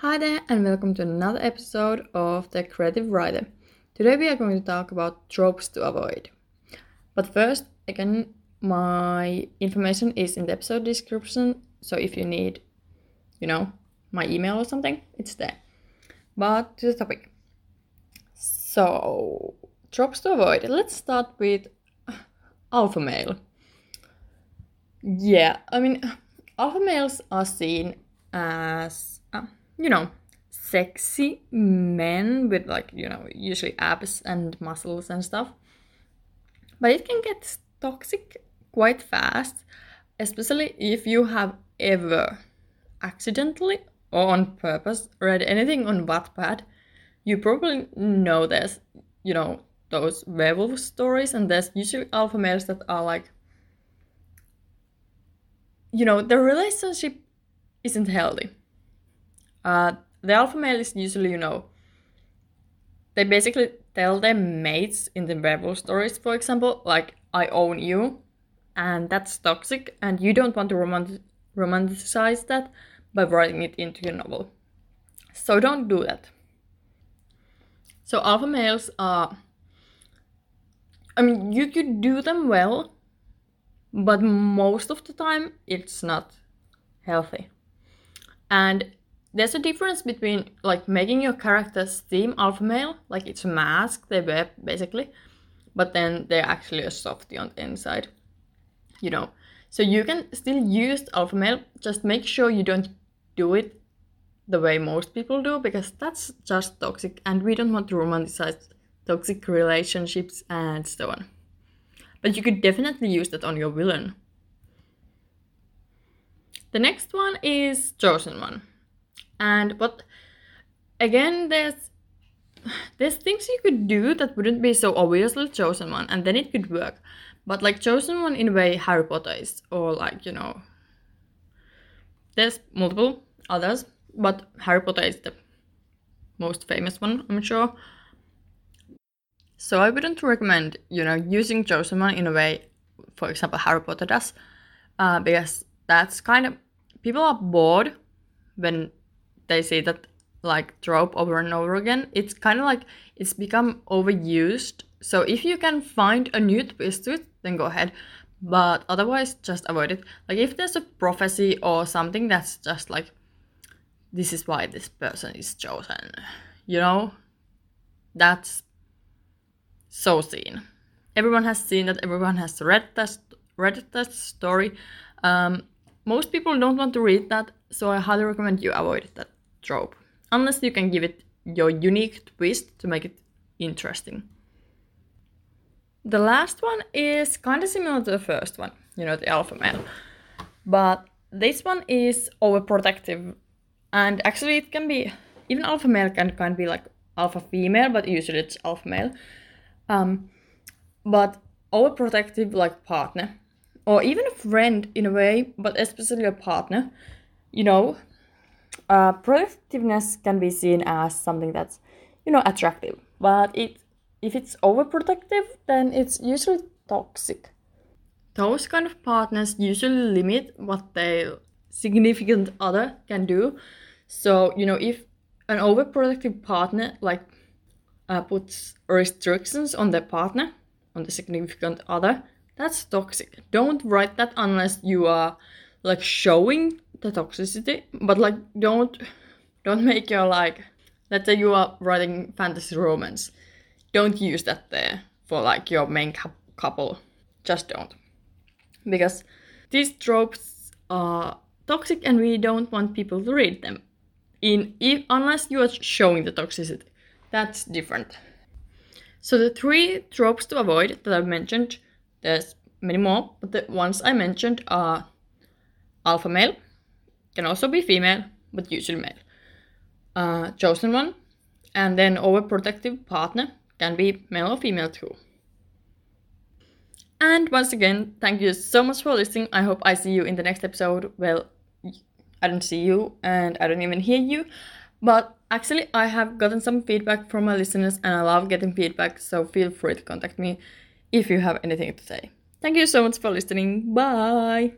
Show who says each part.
Speaker 1: Hi there, and welcome to another episode of The Creative Writer. Today we are going to talk about tropes to avoid. But first, again, my information is in the episode description, so if you need, you know, my email or something, it's there. But to the topic. So, tropes to avoid. Let's start with alpha male. Yeah, I mean, alpha males are seen as, you know, sexy men with like, you know, usually abs and muscles and stuff. But it can get toxic quite fast, especially if you have ever accidentally or on purpose read anything on Wattpad. You probably know there's, you know, those werewolf stories, and there's usually alpha males that are like you know, the relationship isn't healthy. Uh, the alpha male is usually, you know, they basically tell their mates in the werewolf stories, for example, like, I own you, and that's toxic, and you don't want to romantic- romanticize that by writing it into your novel. So don't do that. So alpha males are, I mean, you could do them well, but most of the time it's not healthy. And there's a difference between like making your characters seem alpha male, like it's a mask they wear basically, but then they're actually a softie on the inside. You know. So you can still use alpha male, just make sure you don't do it the way most people do because that's just toxic and we don't want to romanticize toxic relationships and so on. But you could definitely use that on your villain. The next one is Chosen One. And but again there's there's things you could do that wouldn't be so obviously chosen one and then it could work. But like chosen one in a way Harry Potter is or like, you know there's multiple others, but Harry Potter is the most famous one, I'm sure. So I wouldn't recommend, you know, using chosen one in a way, for example, Harry Potter does, uh, because that's kind of people are bored when they see that like trope over and over again. It's kind of like it's become overused. So if you can find a new twist to it, then go ahead. But otherwise, just avoid it. Like if there's a prophecy or something that's just like, this is why this person is chosen. You know, that's so seen. Everyone has seen that. Everyone has read that read that story. Um, most people don't want to read that, so I highly recommend you avoid that trope, unless you can give it your unique twist to make it interesting. The last one is kind of similar to the first one, you know, the alpha male, but this one is overprotective, and actually it can be even alpha male can of be like alpha female, but usually it's alpha male. Um, but overprotective like partner. Or even a friend in a way, but especially a partner, you know, uh, protectiveness can be seen as something that's, you know, attractive. But it, if it's overprotective, then it's usually toxic. Those kind of partners usually limit what their significant other can do. So, you know, if an overprotective partner like uh, puts restrictions on their partner, on the significant other, that's toxic. Don't write that unless you are like showing the toxicity, but like don't don't make your like let's say you are writing fantasy romance. Don't use that there for like your main couple. Just don't. Because these tropes are toxic and we don't want people to read them. In if, unless you are showing the toxicity. That's different. So the three tropes to avoid that I've mentioned, there's many more, but the ones I mentioned are alpha male, can also be female, but usually male. Uh, chosen one, and then overprotective partner can be male or female too. And once again, thank you so much for listening. I hope I see you in the next episode. Well, I don't see you and I don't even hear you, but actually, I have gotten some feedback from my listeners and I love getting feedback, so feel free to contact me if you have anything to say. Thank you so much for listening. Bye.